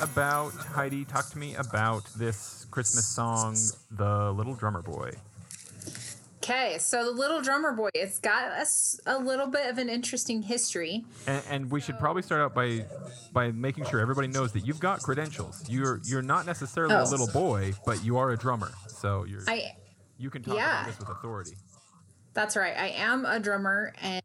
about Heidi. Talk to me about this Christmas song, "The Little Drummer Boy." Okay, so the Little Drummer boy—it's got a little bit of an interesting history. And, and we should probably start out by by making sure everybody knows that you've got credentials. You're you're not necessarily a Oh. little boy, but you are a drummer, so you're I you can talk yeah. about this with authority. That's right. I am a drummer. And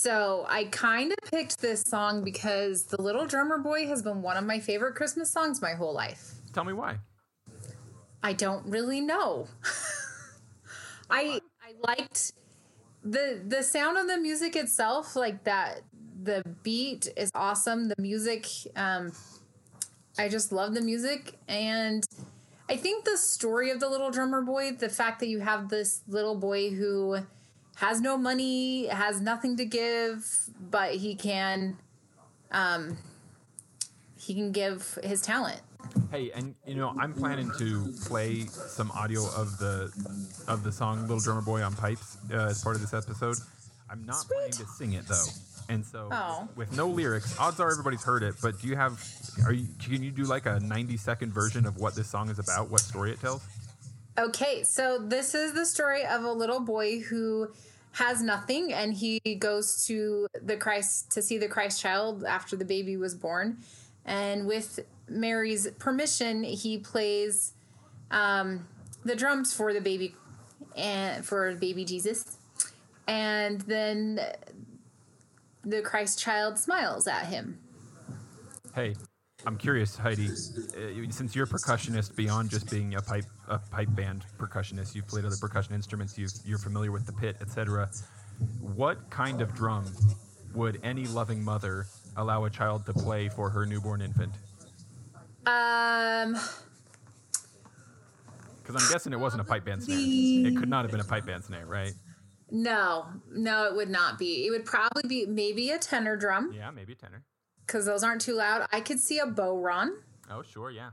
so I kind of picked this song because The Little Drummer Boy has been one of my favorite Christmas songs my whole life. Tell me why. I don't really know. I I liked the the sound of the music itself, like that the beat is awesome. The music, um, I just love the music and I think the story of the little drummer boy, the fact that you have this little boy who has no money, has nothing to give, but he can um he can give his talent. Hey, and you know I'm planning to play some audio of the of the song "Little Drummer Boy" on pipes uh, as part of this episode. I'm not planning to sing it though, and so Oh. with no lyrics, odds are everybody's heard it. But do you have? Are you? Can you do like a 90 second version of what this song is about? What story it tells? Okay, so this is the story of a little boy who has nothing and he goes to the Christ to see the Christ child after the baby was born. And with Mary's permission, he plays um, the drums for the baby and for baby Jesus. And then the Christ child smiles at him. Hey, I'm curious, Heidi. Uh, since you're a percussionist beyond just being a pipe a pipe band percussionist, you've played other percussion instruments. You've, you're familiar with the pit, etc. What kind of drum would any loving mother allow a child to play for her newborn infant? Um, Because I'm guessing it wasn't a pipe band snare. It could not have been a pipe band snare, right? no, no, it would not be. It would probably be maybe a tenor drum. Yeah, maybe a tenor. because those aren't too loud. I could see a bodhrán Oh, sure, yeah.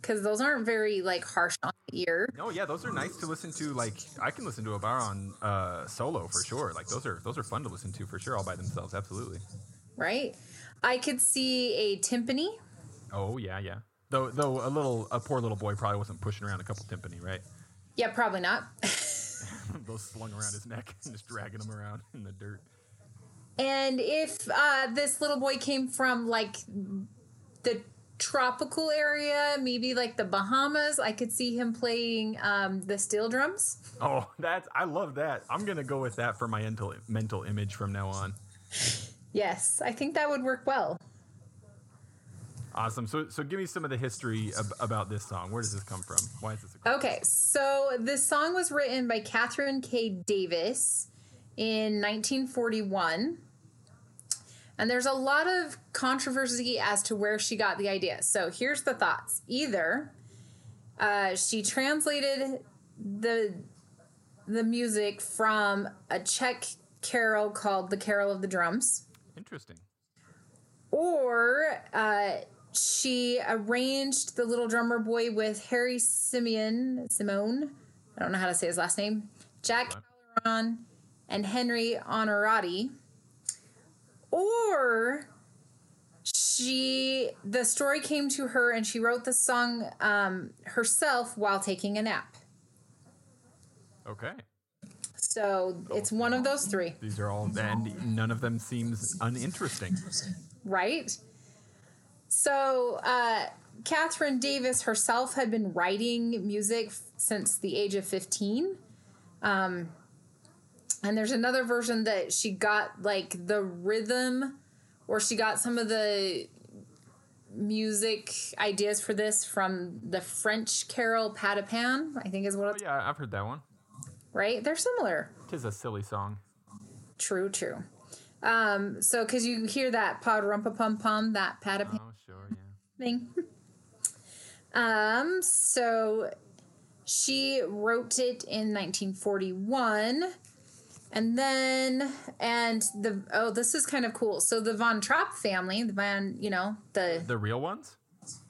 Because those aren't very like harsh on the ear. No, yeah, those are nice to listen to. Like, I can listen to a bodhrán uh, solo for sure. Like, those are those are fun to listen to for sure, all by themselves. Absolutely. right? I could see a timpani. Oh yeah, yeah. Though though a little a poor little boy probably wasn't pushing around a couple timpani, right? Yeah, probably not. Those slung around his neck and just dragging him around in the dirt. and if uh, this little boy came from like the tropical area, maybe like the Bahamas, I could see him playing um, the steel drums. Oh, that's I love that. I'm gonna go with that for my mental mental image from now on. Yes, I think that would work well. Awesome. So so give me some of the history ab- about this song. Where does this come from? Why is this? A- Okay, so this song was written by Katherine K. Davis in 1941. And there's a lot of controversy as to where she got the idea. So here's the thoughts. Either uh, she translated the the music from a Czech carol called "The Carol of the Drums," Interesting. or uh, she arranged the little drummer boy with Harry Simeon Simone. I don't know how to say his last name. Jack Halloran and Henry Honorati. Or she the story came to her and she wrote the song um, herself while taking a nap. Okay. So it's one of those three. These are all and none of them seems uninteresting. right? So, uh, Katherine Davis herself had been writing music since the age of 15. Um, and there's another version that she got like the rhythm, or she got some of the music ideas for this from the French carol Patapan, I think is what Oh it's yeah, I've heard that one. right? They're similar. Tis a silly song. True, true. Um, so, because you hear that pa rumpa pum pum, that Patapan. Oh sure, yeah. thing. um, so she wrote it in 1941. And then, and the, oh, this is kind of cool. So the Von Trapp family, the Van, you know, the, The real ones?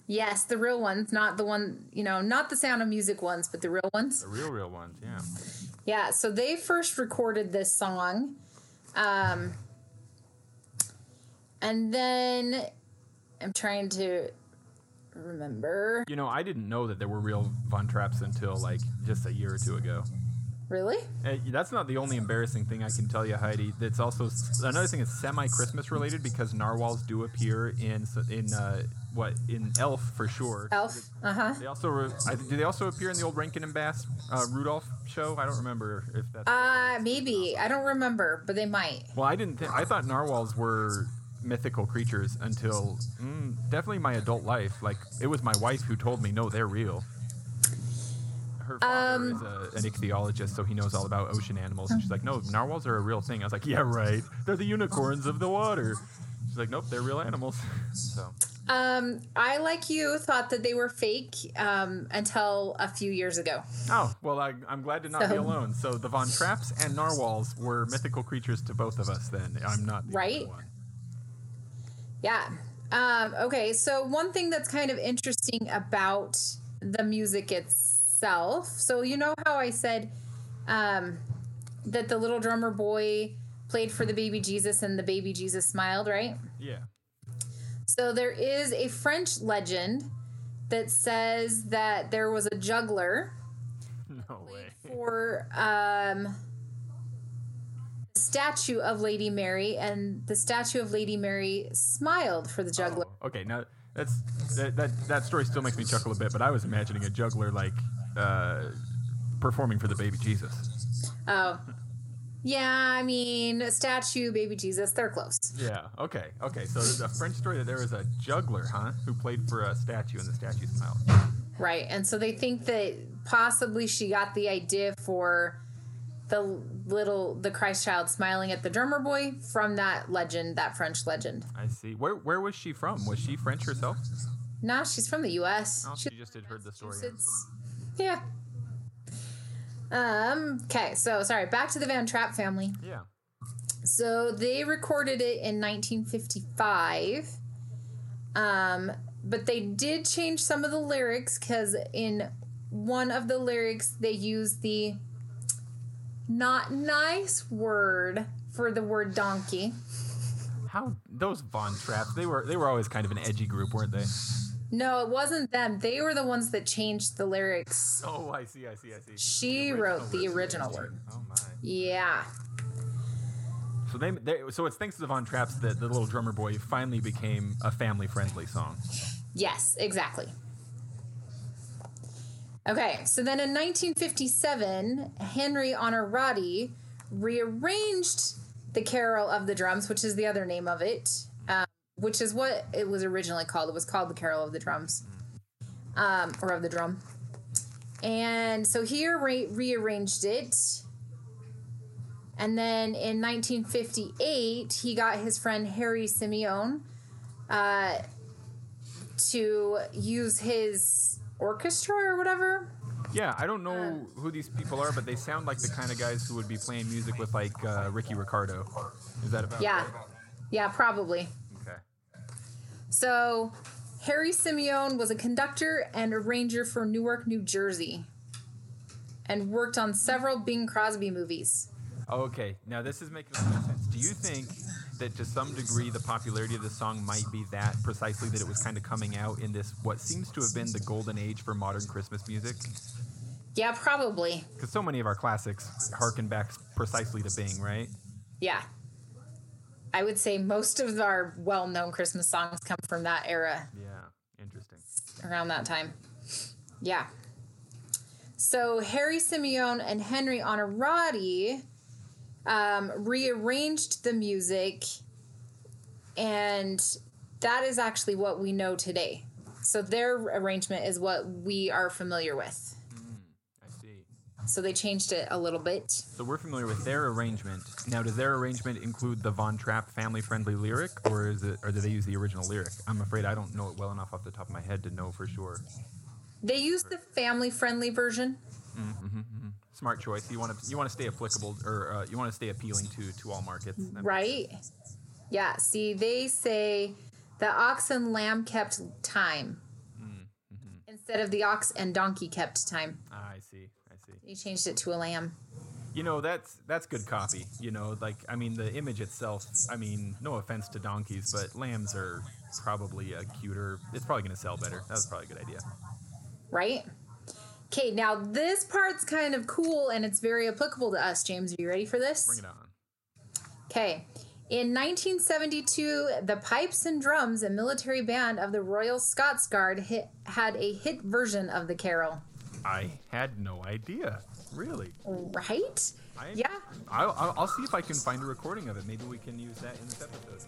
yes, the real ones, not the one, you know, not the sound of music ones, but the real ones. The real real ones, yeah. Yeah, so they first recorded this song. Um, and then I'm trying to remember. You know, I didn't know that there were real Von Trapps until like just a year or two ago. Really? Uh, that's not the only embarrassing thing I can tell you, Heidi. That's also another thing is semi-Christmas related because narwhals do appear in in uh, what in Elf for sure. Elf. Uh huh. They also re- I, do they also appear in the old Rankin and Bass uh, Rudolph show? I don't remember if that's. Uh, maybe. I don't remember, but they might. well, I didn't. Th- I thought narwhals were mythical creatures until mm, definitely my adult life. Like it was my wife who told me, no, they're real. Her father Um, is a, an ichthyologist, so he knows all about ocean animals. And she's like, no, narwhals are a real thing. I was like, yeah, right. They're the unicorns of the water. She's like, nope, they're real animals. So Um, I, like you, thought that they were fake um, until a few years ago. Oh, well, I, I'm glad to not be alone. So the Von Trapps and narwhals were mythical creatures to both of us then. I'm not the Right? only one. Yeah. Um, okay, so one thing that's kind of interesting about the music So, you know how I said um, that the little drummer boy played for the baby Jesus and the baby Jesus smiled, right? Yeah. So, there is a French legend that says that there was a juggler No way. for um, the statue of Lady Mary, and the statue of Lady Mary smiled for the juggler. Oh, okay, now that's that, that that story still makes me chuckle a bit, but I was imagining a juggler like uh, performing for the baby Jesus. Oh. Yeah, I mean, a statue, baby Jesus, they're close. Yeah. Okay. Okay. So there's a French story that there was a juggler, huh, who played for a statue, and the statue smiled. Right. And so they think that possibly she got the idea for the little, the Christ child smiling at the drummer boy from that legend, that French legend. I see. Where where was she from? Was she French herself? Nah, she's from the U.S. Oh, She- she just had heard the story. Yeah. Um. Okay. So sorry. Back to the Van Trapp family. Yeah. So they recorded it in 1955. Um, but they did change some of the lyrics because in one of the lyrics they used the not nice word for the word donkey. How those Von Trapps? They were they were always kind of an edgy group, weren't they? No, it wasn't them. They were the ones that changed the lyrics. Oh, I see. I see. I see. She wrote the original word. Oh my. Yeah. So they, they so it's thanks to the Von Trapps that the little drummer boy finally became a family friendly song. Yes, exactly. Okay, so then in 1957, Henry Honorati rearranged the Carol of the Drums, which is the other name of it, which is what it was originally called. It was called the Carol of the Drums, um, or of the Drum. And so he re- rearranged it. And then in 1958, he got his friend Harry Simeone uh, to use his orchestra or whatever. Yeah, I don't know who these people are, but they sound like the kind of guys who would be playing music with like uh, Ricky Ricardo. Is that about? Yeah. right? Yeah, probably. So, Harry Simeone was a conductor and arranger for Newark, New Jersey, and worked on several Bing Crosby movies. Okay. Now this is making a lot of sense. Do you think that to some degree the popularity of the song might be that precisely that it was kind of coming out in this what seems to have been the golden age for modern Christmas music? Yeah, probably. Because so many of our classics harken back precisely to Bing, right? Yeah. I would say most of our well known Christmas songs come from that era. Yeah. Interesting. around that time. Yeah. So Harry Simeone and Henry Honorati um, rearranged the music, and that is actually what we know today. So their arrangement is what we are familiar with. So they changed it a little bit. So we're familiar with their arrangement. Now, does their arrangement include the Von Trapp family-friendly lyric, or is it, or do they use the original lyric? I'm afraid I don't know it well enough off the top of my head to know for sure. They use the family friendly version. Mm-hmm. Smart choice. You want to you want to stay applicable, or uh, you want to stay appealing to to all markets. That Right? Yeah. See, they say the ox and lamb kept time instead of the ox and donkey kept time. Ah, I see. See. He changed it to a lamb. you know that's that's good copy. You know, like I mean, the image itself. I mean, no offense to donkeys, but lambs are probably a cuter. It's probably going to sell better. That was probably a good idea. Right. Okay, now this part's kind of cool and it's very applicable to us, James. Are you ready for this? Bring it on. Okay. In 1972, the Pipes and Drums, a military band of the Royal Scots Guard, hit, had a hit version of the carol. I had no idea. Really? Right? I, yeah. I'll, I'll, I'll see if I can find a recording of it. Maybe we can use that in this episode.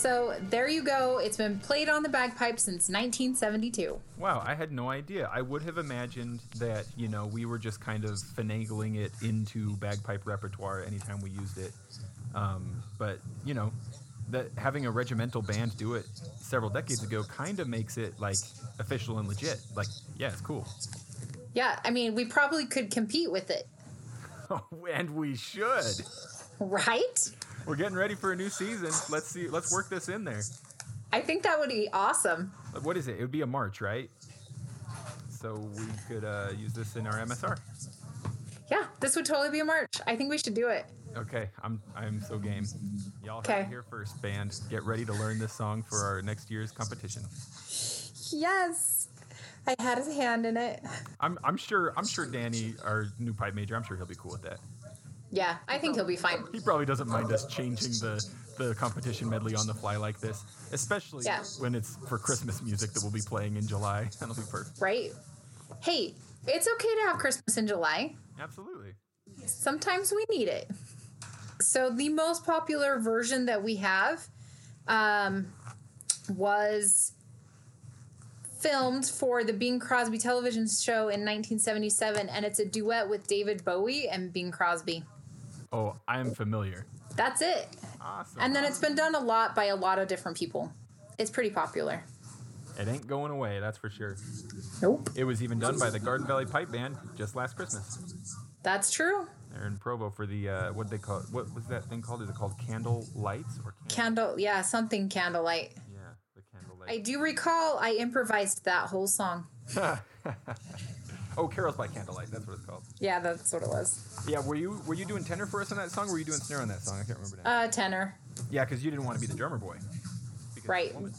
So there you go. It's been played on the bagpipe since 1972. Wow, I had no idea. I would have imagined that, you know, we were just kind of finagling it into bagpipe repertoire anytime we used it. Um, but, you know, that having a regimental band do it several decades ago kind of makes it like official and legit. Like, yeah, it's cool. Yeah, I mean, we probably could compete with it. and we should. Right? We're getting ready for a new season. Let's see. Let's work this in there. I think that would be awesome. What is it? It would be a march, right? So we could uh, use this in our MSR. Yeah, this would totally be a march. I think we should do it. Okay, I'm I'm so game. Y'all Okay. here first, band. Get ready to learn this song for our next year's competition. Yes. I had his hand in it. I'm I'm sure I'm sure Danny, our new pipe major, I'm sure he'll be cool with that. Yeah, I think he'll be fine. He probably doesn't mind us changing the the competition medley on the fly like this, especially Yeah. when it's for Christmas music that we'll be playing in July. That'll be perfect. Right? Hey, it's okay to have Christmas in July. Absolutely. Sometimes we need it. So the most popular version that we have um, was filmed for the Bing Crosby television show in 1977, and it's a duet with David Bowie and Bing Crosby. Oh, I'm familiar. That's it. Awesome. And then it's been done a lot by a lot of different people. It's pretty popular. It ain't going away, that's for sure. Nope. It was even done by the Garden Valley Pipe Band just last Christmas. That's true. They're in Provo for the uh, what they call it. What was that thing called? Is it called Candle Lights or candle? Candle, yeah, something candlelight. Yeah, the candle I do recall I improvised that whole song. oh, Carols by Candlelight. That's what it's called. Yeah, that's what it was. Yeah, were you were you doing tenor for us on that song? or Were you doing snare on that song? I can't remember now. Uh, tenor. yeah, because you didn't want to be the drummer boy. Right. you're a woman.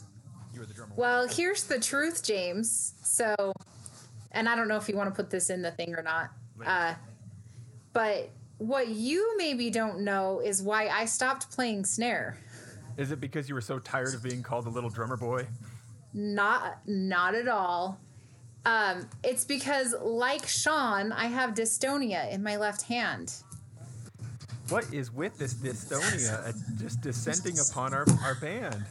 You were the drummer. boy. Well, here's the truth, James. So, and I don't know if you want to put this in the thing or not. Uh, but what you maybe don't know is why I stopped playing snare. Is it because you were so tired of being called the little drummer boy? Not, not at all. Um, it's because, like Sean, I have dystonia in my left hand. What is with this dystonia just descending upon our, our band?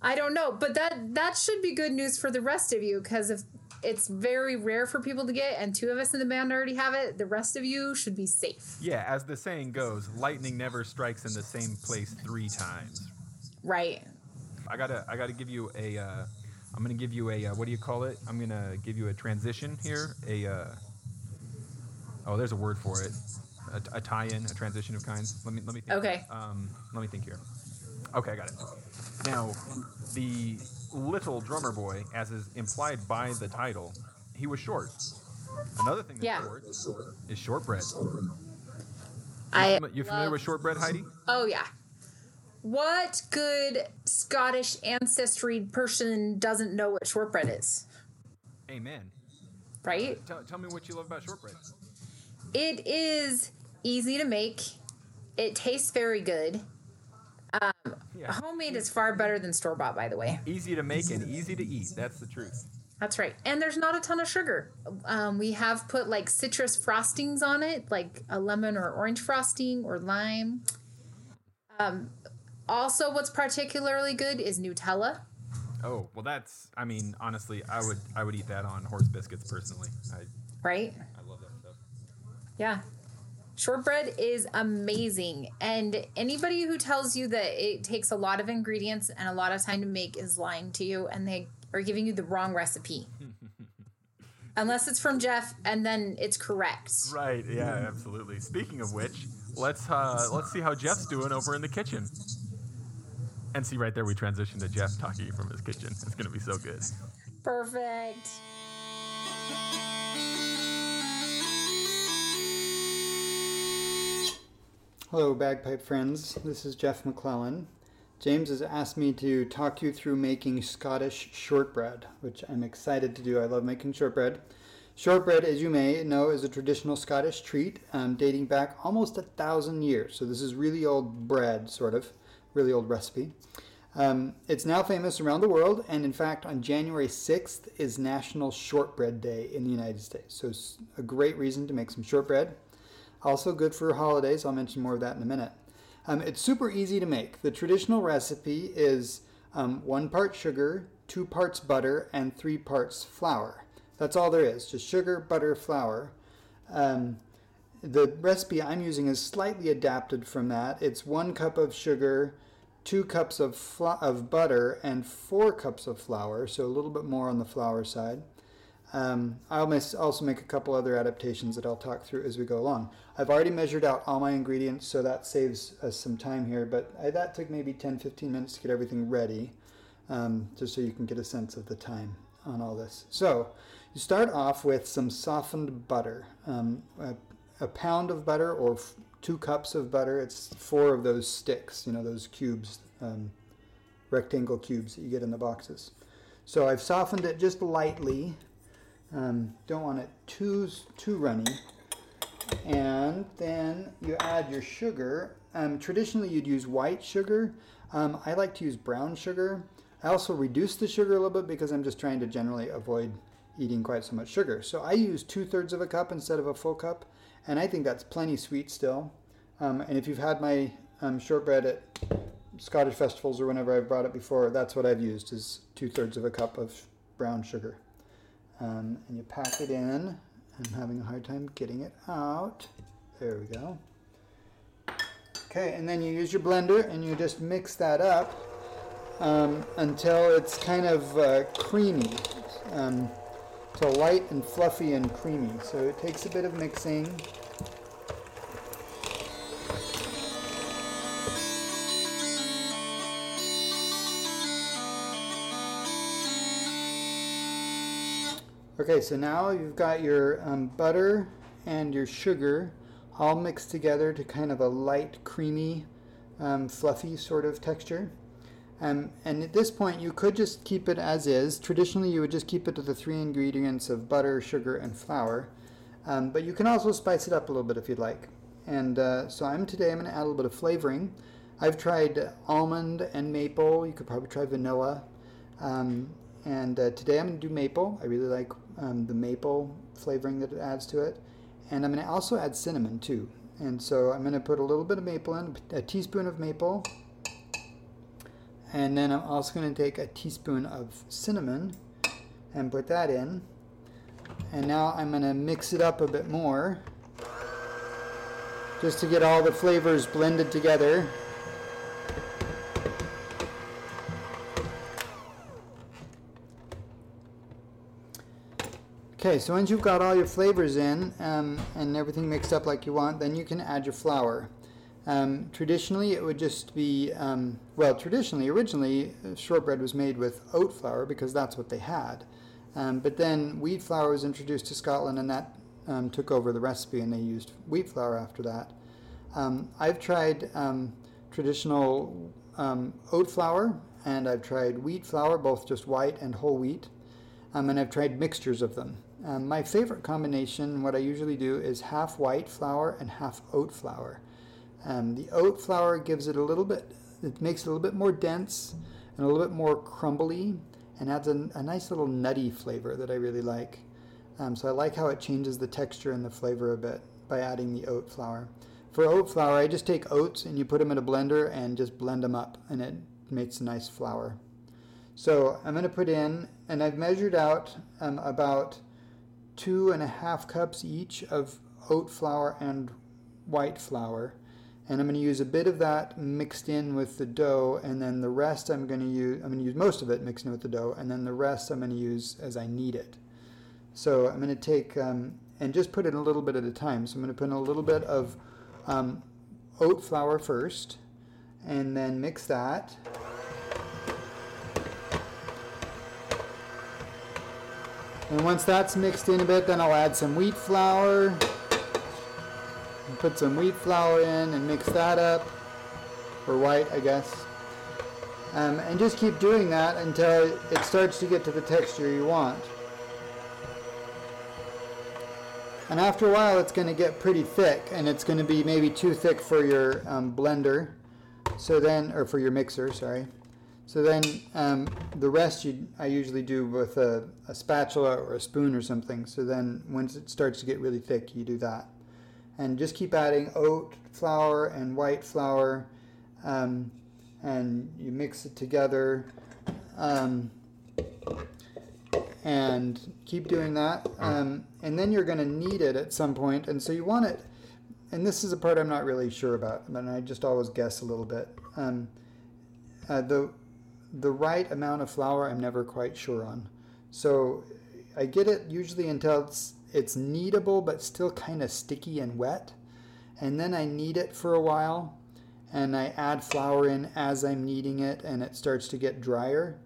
I don't know, but that that should be good news for the rest of you because if it's very rare for people to get, and two of us in the band already have it, the rest of you should be safe, Yeah, as the saying goes, lightning never strikes in the same place three times. right? I gotta, I gotta give you a. Uh, I'm gonna give you a. Uh, what do you call it? I'm gonna give you a transition here. A. Uh, oh, there's a word for it. A, a tie-in, a transition of kinds. Let me, let me. Think. Okay. Um, let me think here. Okay, I got it. Now, the little drummer boy, as is implied by the title, he was short. Another thing that's Yeah. short is shortbread. I You familiar with shortbread, Heidi? Oh yeah. What good Scottish ancestry person doesn't know what shortbread is? Amen. Right? Tell, tell me what you love about shortbread. It is easy to make. It tastes very good. Yeah. Homemade is far better than store bought, by the way. Easy to make and easy to eat. That's the truth. That's right. And there's not a ton of sugar. Um, we have put like citrus frostings on it, like a lemon or orange frosting or lime. Um, also, what's particularly good is Nutella. Oh well, that's. I mean, honestly, I would I would eat that on horse biscuits personally. I Right? I love that stuff. Yeah. Shortbread is amazing. And anybody who tells you that it takes a lot of ingredients and a lot of time to make is lying to you and they are giving you the wrong recipe. Unless it's from Jeff and then it's correct. Right. Yeah. Absolutely. Speaking of which, let's uh let's see how Jeff's doing over in the kitchen. And see right there, we transition to Jeff talking from his kitchen. It's gonna be so good. Perfect. Hello, bagpipe friends. This is Jeff McClellan. James has asked me to talk you through making Scottish shortbread, which I'm excited to do. I love making shortbread. Shortbread, as you may know, is a traditional Scottish treat um, dating back almost a thousand years. So this is really old bread, sort of, really old recipe. Um, it's now famous around the world, and in fact, on January 6th is National Shortbread Day in the United States. So it's a great reason to make some shortbread. Also good for holidays. I'll mention more of that in a minute. Um, it's super easy to make. The traditional recipe is um, one part sugar, two parts butter, and three parts flour. That's all there is. Just sugar, butter, flour. Um, the recipe I'm using is slightly adapted from that. It's one cup of sugar, two cups of fla- of butter, and four cups of flour. So a little bit more on the flour side. Um, I'll mis- also make a couple other adaptations that I'll talk through as we go along. I've already measured out all my ingredients, so that saves us some time here, but I, that took maybe 10 15 minutes to get everything ready, um, just so you can get a sense of the time on all this. So, you start off with some softened butter, um, a, a pound of butter or two cups of butter. It's four of those sticks, you know, those cubes, um, rectangle cubes that you get in the boxes. So I've softened it just lightly. Um, don't want it too too runny. And then you add your sugar. Um, traditionally, you'd use white sugar. Um, I like to use brown sugar. I also reduce the sugar a little bit because I'm just trying to generally avoid eating quite so much sugar. So I use two thirds of a cup instead of a full cup, and I think that's plenty sweet still. Um, and if you've had my um, shortbread at Scottish festivals or whenever I've brought it before, that's what I've used is two thirds of a cup of brown sugar. Um, and you pack it in. I'm having a hard time getting it out. There we go. Okay, and then you use your blender and you just mix that up um, until it's kind of uh, creamy. So light and fluffy and creamy. So it takes a bit of mixing. Okay, so now you've got your um, butter and your sugar all mixed together to kind of a light, creamy, um, fluffy sort of texture. Um, and at this point, you could just keep it as is. Traditionally, you would just keep it to the three ingredients of butter, sugar, and flour. Um, but you can also spice it up a little bit if you'd like. And uh, so I'm today I'm going to add a little bit of flavoring. I've tried almond and maple. You could probably try vanilla. Um, and uh, today I'm going to do maple. I really like um, the maple flavoring that it adds to it. And I'm going to also add cinnamon too. And so I'm going to put a little bit of maple in, a teaspoon of maple. And then I'm also going to take a teaspoon of cinnamon and put that in. And now I'm going to mix it up a bit more just to get all the flavors blended together. Okay, so once you've got all your flavors in um, and everything mixed up like you want, then you can add your flour. Um, traditionally, it would just be, um, well, traditionally, originally, uh, shortbread was made with oat flour because that's what they had. Um, but then wheat flour was introduced to Scotland and that um, took over the recipe and they used wheat flour after that. Um, I've tried traditional oat flour and I've tried wheat flour, both just white and whole wheat. and I've tried mixtures of them. Um, my favorite combination, what I usually do, is half white flour and half oat flour. Um, the oat flour gives it a little bit, it makes it a little bit more dense and a little bit more crumbly and adds a, a nice little nutty flavor that I really like. Um, so I like how it changes the texture and the flavor a bit by adding the oat flour. For oat flour, I just take oats and you put them in a blender and just blend them up and it makes a nice flour. So I'm going to put in, and I've measured out um, about two and a half cups each of oat flour and white flour. And I'm going to use a bit of that mixed in with the dough, and then the rest I'm going to use, I'm going to use most of it mixed in with the dough, and then the rest I'm going to use as I need it. So I'm going to take, um, and just put it a little bit at a time. So I'm going to put in a little bit of um, oat flour first, and then mix that. And once that's mixed in a bit, then I'll add some wheat flour. Put some wheat flour in and mix that up. Or white, I guess. Um, and just keep doing that until it starts to get to the texture you want. And after a while, it's going to get pretty thick, and it's going to be maybe too thick for your um, blender. So then, or for your mixer, sorry. So then um, the rest you, I usually do with a, a, spatula or a spoon or something. So then once it starts to get really thick, you do that. And just keep adding oat flour and white flour um, and you mix it together. Um, and keep doing that. Um, and then you're going to knead it at some point. And so you want it, and this is a part I'm not really sure about, but I just always guess a little bit. Um, uh, the the right amount of flour I'm never quite sure on. So I get it usually until it's, it's kneadable but still kind of sticky and wet. And then I knead it for a while and I add flour in as I'm kneading it and it starts to get drier.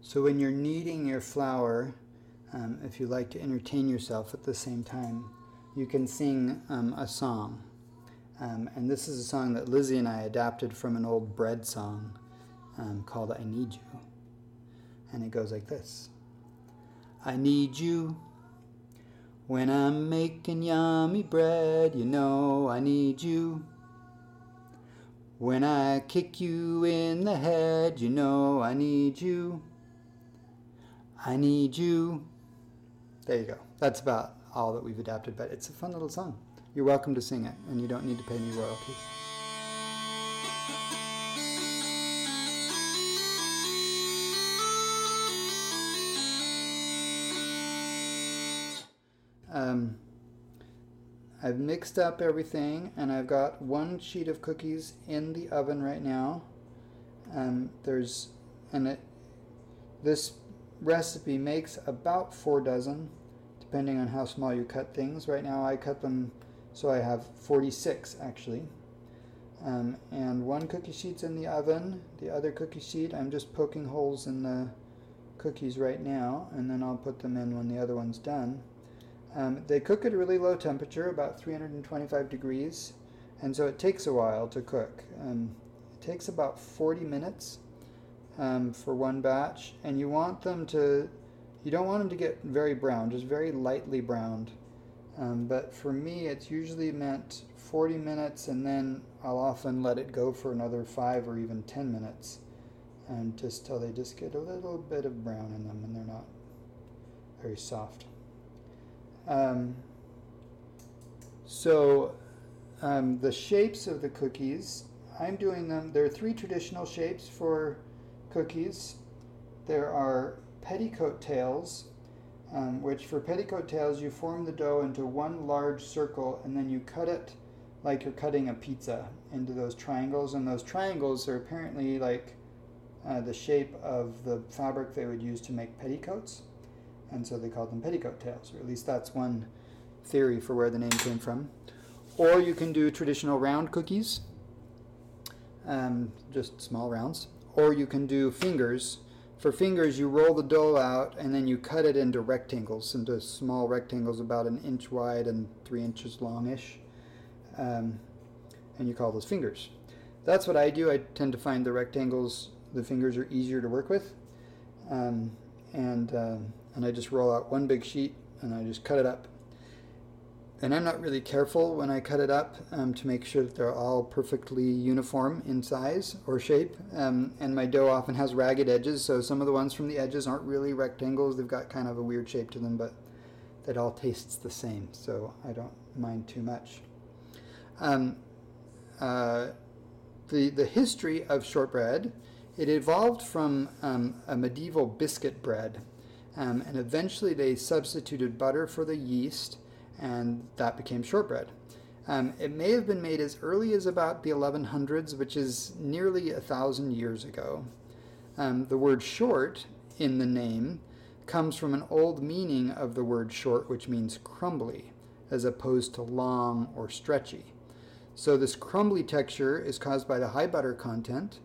So when you're kneading your flour, um, if you like to entertain yourself at the same time, you can sing um, a song. Um, and this is a song that Lizzie and I adapted from an old bread song um, called I Need You. And it goes like this I need you when I'm making yummy bread, you know I need you. When I kick you in the head, you know I need you. I need you. There you go. That's about all that we've adapted, but it's a fun little song. You're welcome to sing it, and you don't need to pay me royalties. I've mixed up everything and I've got one sheet of cookies in the oven right now. Um, there's, and it, this recipe makes about four dozen, depending on how small you cut things. Right now I cut them so I have 46 actually. Um, and one cookie sheet's in the oven. The other cookie sheet, I'm just poking holes in the cookies right now, and then I'll put them in when the other one's done. Um, they cook at a really low temperature, about 325 degrees, and so it takes a while to cook. Um, it takes about 40 minutes um, for one batch, and you want them to, you don't want them to get very brown, just very lightly browned. Um, but for me, it's usually meant 40 minutes, and then I'll often let it go for another five or even 10 minutes, and just till they just get a little bit of brown in them, and they're not very soft. Um, so um, the shapes of the cookies, I'm doing them. There are three traditional shapes for cookies. There are petticoat tails, um, which for petticoat tails you form the dough into one large circle and then you cut it like you're cutting a pizza into those triangles, and those triangles are apparently like uh, the shape of the fabric they would use to make petticoats, and so they called them petticoat tails, or at least that's one theory for where the name came from. Or you can do traditional round cookies, um, just small rounds, or you can do fingers. For fingers, you roll the dough out and then you cut it into rectangles, into small rectangles about an inch wide and three inches longish um, and you call those fingers. That's what I do. I tend to find the rectangles, the fingers are easier to work with, um, and um, and I just roll out one big sheet and I just cut it up. And I'm not really careful when I cut it up um, to make sure that they're all perfectly uniform in size or shape. Um, and my dough often has ragged edges, so some of the ones from the edges aren't really rectangles. They've got kind of a weird shape to them, but that all tastes the same, so I don't mind too much. Um, uh, the, the history of shortbread, it evolved from um, a medieval biscuit bread. Um, and eventually they substituted butter for the yeast, and that became shortbread. Um, it may have been made as early as about the 1100s, which is nearly a thousand years ago. Um, the word short in the name comes from an old meaning of the word short, which means crumbly, as opposed to long or stretchy. So this crumbly texture is caused by the high butter content.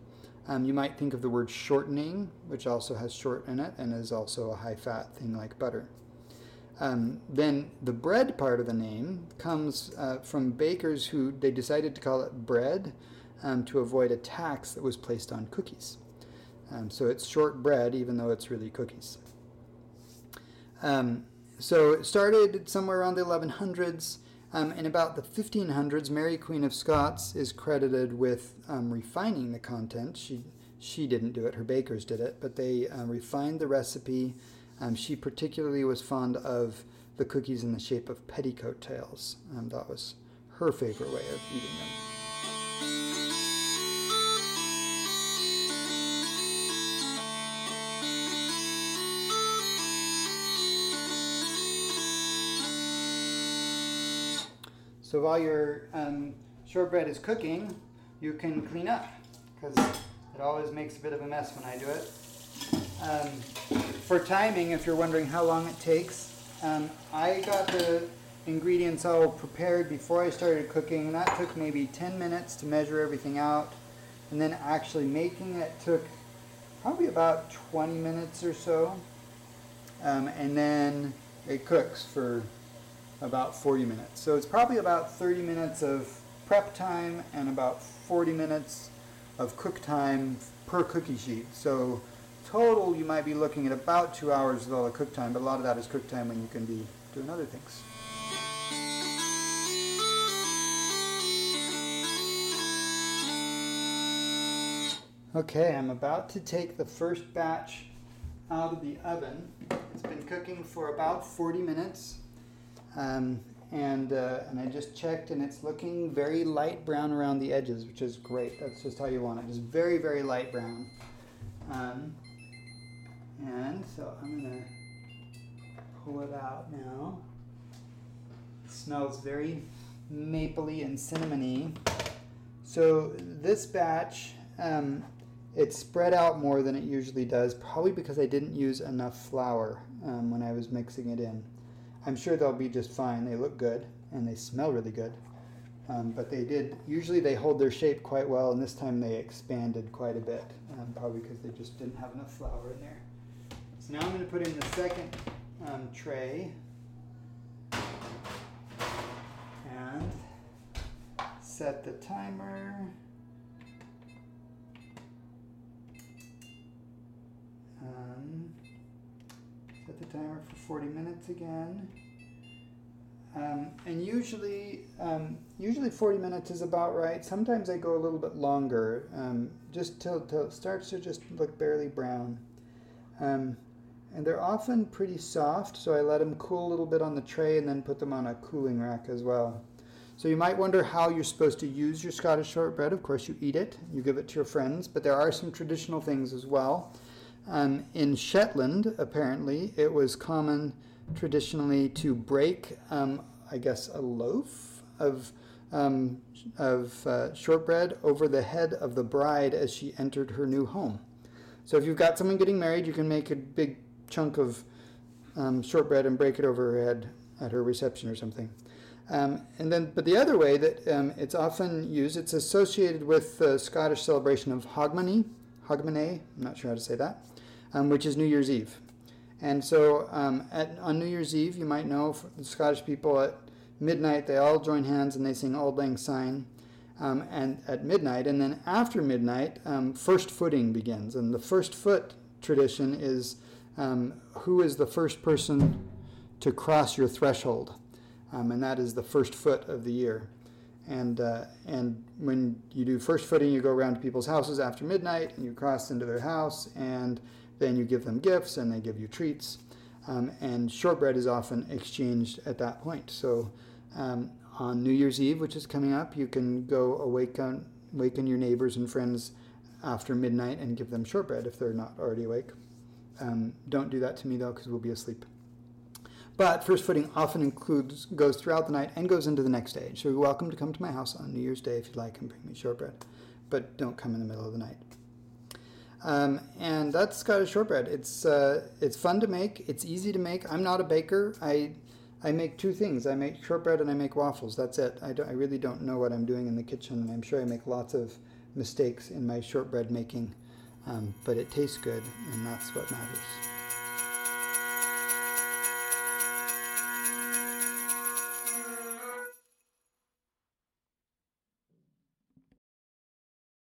Um, you might think of the word shortening, which also has short in it and is also a high fat thing like butter. Um, then the bread part of the name comes uh, from bakers who they decided to call it bread um, to avoid a tax that was placed on cookies. Um, so it's short bread, even though it's really cookies. Um, so it started somewhere around the 1100s. Um, in about the 1500s, Mary Queen of Scots is credited with um, refining the content. She, she didn't do it, her bakers did it, but they uh, refined the recipe. Um, she particularly was fond of the cookies in the shape of petticoat tails. Um, that was her favorite way of eating them. So while your um, shortbread is cooking, you can clean up because it always makes a bit of a mess when I do it. Um, for timing, if you're wondering how long it takes, um, I got the ingredients all prepared before I started cooking, that took maybe 10 minutes to measure everything out. And then actually making it took probably about 20 minutes or so. Um, and then it cooks for about 40 minutes. So it's probably about 30 minutes of prep time and about 40 minutes of cook time per cookie sheet. So total, you might be looking at about two hours of all the cook time, but a lot of that is cook time when you can be doing other things. Okay, I'm about to take the first batch out of the oven. It's been cooking for about 40 minutes. Um, and, uh, and I just checked and it's looking very light brown around the edges, which is great. That's just how you want it, just very, very light brown. Um, and so I'm to pull it out now. It smells very mapley and cinnamony. So this batch, um, it spread out more than it usually does, probably because I didn't use enough flour um, when I was mixing it in. I'm sure they'll be just fine. They look good and they smell really good. Um, but they did, usually they hold their shape quite well, and this time they expanded quite a bit, um, probably because they just didn't have enough flour in there. So now I'm going to put in the second um, tray. And set the timer. Um, set the timer for 40 minutes again. Um, and usually, um, usually 40 minutes is about right. Sometimes I go a little bit longer, um, just till, till it starts to just look barely brown. Um, and they're often pretty soft, so I let them cool a little bit on the tray and then put them on a cooling rack as well. So you might wonder how you're supposed to use your Scottish shortbread. Of course, you eat it, you give it to your friends, but there are some traditional things as well. Um, in Shetland, apparently, it was common traditionally to break, um, I guess, a loaf of um, of uh, shortbread over the head of the bride as she entered her new home. So if you've got someone getting married, you can make a big chunk of um, shortbread and break it over her head at her reception or something. Um, and then, but the other way that um, it's often used, it's associated with the Scottish celebration of Hogmanay, Hogmanay, I'm not sure how to say that, um, which is New Year's Eve. And so um, at, on New Year's Eve, you might know the Scottish people at midnight, they all join hands and they sing Auld Lang Syne. Um, and at midnight, and then after midnight, um, first footing begins. And the first foot tradition is um, who is the first person to cross your threshold, um, and that is the first foot of the year. And uh, and when you do first footing, you go around to people's houses after midnight, and you cross into their house, and then you give them gifts, and they give you treats. Um, and shortbread is often exchanged at that point. So um, on New Year's Eve, which is coming up, you can go awaken, awaken your neighbors and friends after midnight and give them shortbread if they're not already awake. Um, don't do that to me though, because we'll be asleep. But first footing often includes goes throughout the night and goes into the next day. So you're welcome to come to my house on New Year's Day if you'd like and bring me shortbread, but don't come in the middle of the night. Um, and that's Scottish shortbread. It's uh, it's fun to make. It's easy to make. I'm not a baker. I I make two things. I make shortbread and I make waffles. That's it. I, I really don't know what I'm doing in the kitchen, and I'm sure I make lots of mistakes in my shortbread making, um, but it tastes good, and that's what matters.